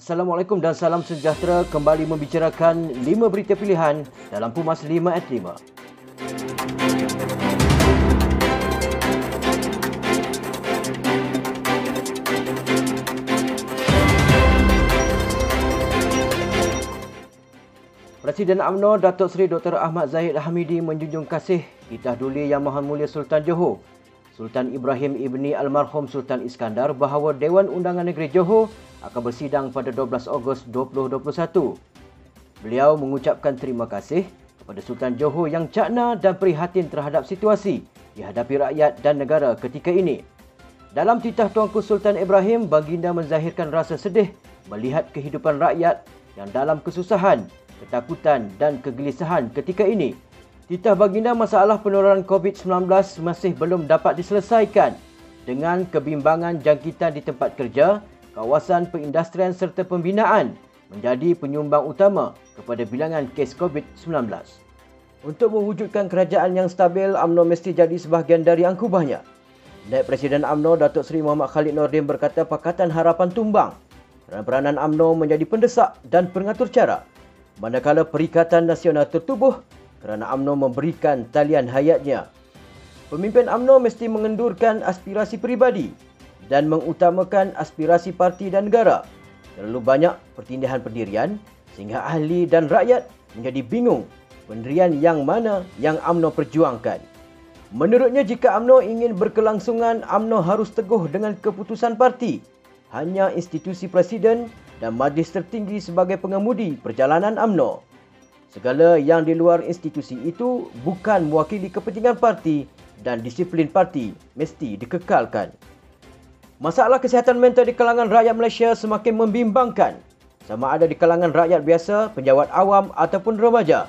Assalamualaikum dan salam sejahtera kembali membicarakan 5 berita pilihan dalam Pumas 5 at 5. Presiden UMNO Datuk Seri Dr. Ahmad Zahid Hamidi menjunjung kasih Titah Duli Yang Maha Mulia Sultan Johor Sultan Ibrahim Ibni Almarhum Sultan Iskandar bahawa Dewan Undangan Negeri Johor akan bersidang pada 12 Ogos 2021. Beliau mengucapkan terima kasih kepada Sultan Johor yang cakna dan prihatin terhadap situasi dihadapi rakyat dan negara ketika ini. Dalam titah Tuanku Sultan Ibrahim, baginda menzahirkan rasa sedih melihat kehidupan rakyat yang dalam kesusahan, ketakutan dan kegelisahan ketika ini. Titah baginda masalah penularan COVID-19 masih belum dapat diselesaikan dengan kebimbangan jangkitan di tempat kerja, kawasan perindustrian serta pembinaan menjadi penyumbang utama kepada bilangan kes COVID-19. Untuk mewujudkan kerajaan yang stabil, UMNO mesti jadi sebahagian dari angkubahnya. Naib Presiden UMNO Datuk Seri Muhammad Khalid Nordin berkata Pakatan Harapan tumbang peranan UMNO menjadi pendesak dan pengatur cara manakala Perikatan Nasional tertubuh kerana UMNO memberikan talian hayatnya. Pemimpin UMNO mesti mengendurkan aspirasi peribadi dan mengutamakan aspirasi parti dan negara. Terlalu banyak pertindahan pendirian sehingga ahli dan rakyat menjadi bingung pendirian yang mana yang UMNO perjuangkan. Menurutnya jika UMNO ingin berkelangsungan, UMNO harus teguh dengan keputusan parti. Hanya institusi presiden dan majlis tertinggi sebagai pengemudi perjalanan UMNO. Segala yang di luar institusi itu bukan mewakili kepentingan parti dan disiplin parti mesti dikekalkan. Masalah kesihatan mental di kalangan rakyat Malaysia semakin membimbangkan. Sama ada di kalangan rakyat biasa, penjawat awam ataupun remaja.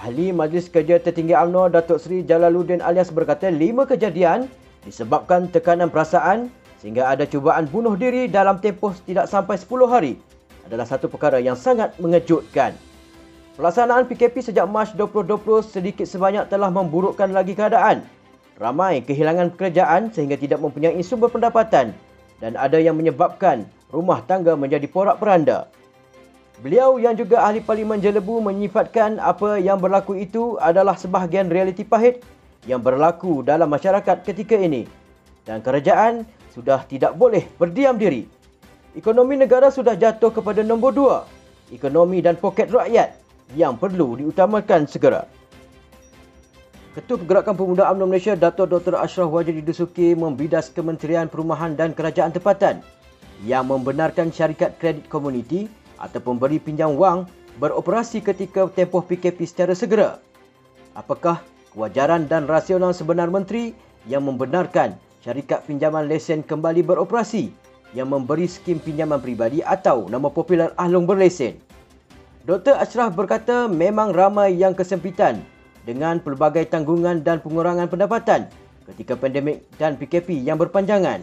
Ahli Majlis Kerja Tertinggi UMNO Datuk Seri Jalaluddin alias berkata lima kejadian disebabkan tekanan perasaan sehingga ada cubaan bunuh diri dalam tempoh tidak sampai 10 hari adalah satu perkara yang sangat mengejutkan. Pelaksanaan PKP sejak Mac 2020 sedikit sebanyak telah memburukkan lagi keadaan. Ramai kehilangan pekerjaan sehingga tidak mempunyai sumber pendapatan dan ada yang menyebabkan rumah tangga menjadi porak-peranda. Beliau yang juga ahli Parlimen Jelebu menyifatkan apa yang berlaku itu adalah sebahagian realiti pahit yang berlaku dalam masyarakat ketika ini. Dan kerajaan sudah tidak boleh berdiam diri. Ekonomi negara sudah jatuh kepada nombor dua. Ekonomi dan poket rakyat yang perlu diutamakan segera. Ketua Pergerakan Pemuda UMNO Malaysia Dato' Dr. Ashraf Wajid Dusuki membidas Kementerian Perumahan dan Kerajaan Tempatan yang membenarkan syarikat kredit komuniti atau pemberi pinjam wang beroperasi ketika tempoh PKP secara segera. Apakah kewajaran dan rasional sebenar menteri yang membenarkan syarikat pinjaman lesen kembali beroperasi yang memberi skim pinjaman peribadi atau nama popular Ahlong Berlesen? Dr. Ashraf berkata memang ramai yang kesempitan dengan pelbagai tanggungan dan pengurangan pendapatan ketika pandemik dan PKP yang berpanjangan.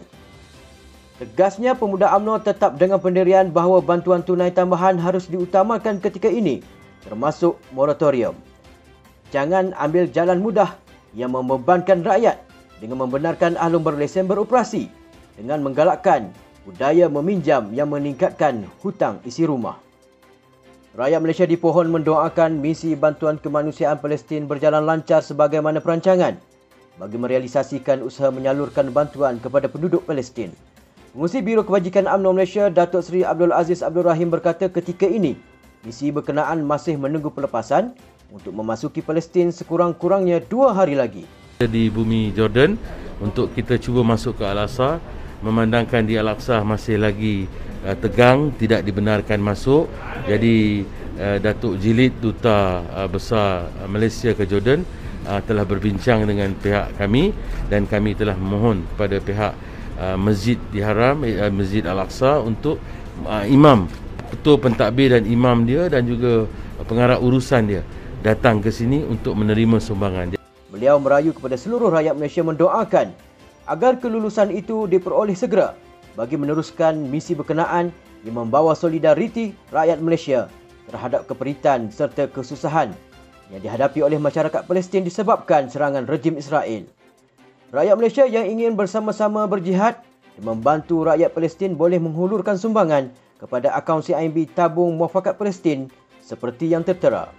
Tegasnya pemuda UMNO tetap dengan pendirian bahawa bantuan tunai tambahan harus diutamakan ketika ini termasuk moratorium. Jangan ambil jalan mudah yang membebankan rakyat dengan membenarkan ahlum berlesen beroperasi dengan menggalakkan budaya meminjam yang meningkatkan hutang isi rumah. Rakyat Malaysia dipohon mendoakan misi bantuan kemanusiaan Palestin berjalan lancar sebagaimana perancangan bagi merealisasikan usaha menyalurkan bantuan kepada penduduk Palestin. Pengurusi Biro Kebajikan UMNO Malaysia, Datuk Seri Abdul Aziz Abdul Rahim berkata ketika ini, misi berkenaan masih menunggu pelepasan untuk memasuki Palestin sekurang-kurangnya dua hari lagi. Di bumi Jordan untuk kita cuba masuk ke Al-Aqsa, memandangkan di Al-Aqsa masih lagi uh, tegang tidak dibenarkan masuk jadi uh, Datuk Jilid duta uh, besar Malaysia ke Jordan uh, telah berbincang dengan pihak kami dan kami telah memohon kepada pihak uh, Masjid di Haram uh, Masjid Al-Aqsa untuk uh, imam ketua pentadbir dan imam dia dan juga pengarah urusan dia datang ke sini untuk menerima sumbangan dia. Beliau merayu kepada seluruh rakyat Malaysia mendoakan agar kelulusan itu diperoleh segera bagi meneruskan misi berkenaan yang membawa solidariti rakyat Malaysia terhadap keperitan serta kesusahan yang dihadapi oleh masyarakat Palestin disebabkan serangan rejim Israel. Rakyat Malaysia yang ingin bersama-sama berjihad dan membantu rakyat Palestin boleh menghulurkan sumbangan kepada akaun CIMB tabung muafakat Palestin seperti yang tertera.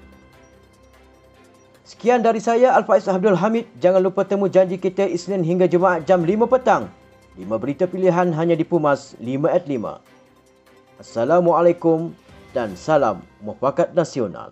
Sekian dari saya Al-Faiz Abdul Hamid. Jangan lupa temu janji kita Isnin hingga Jumaat jam 5 petang. 5 berita pilihan hanya di Pumas 5 at 5. Assalamualaikum dan salam muafakat nasional.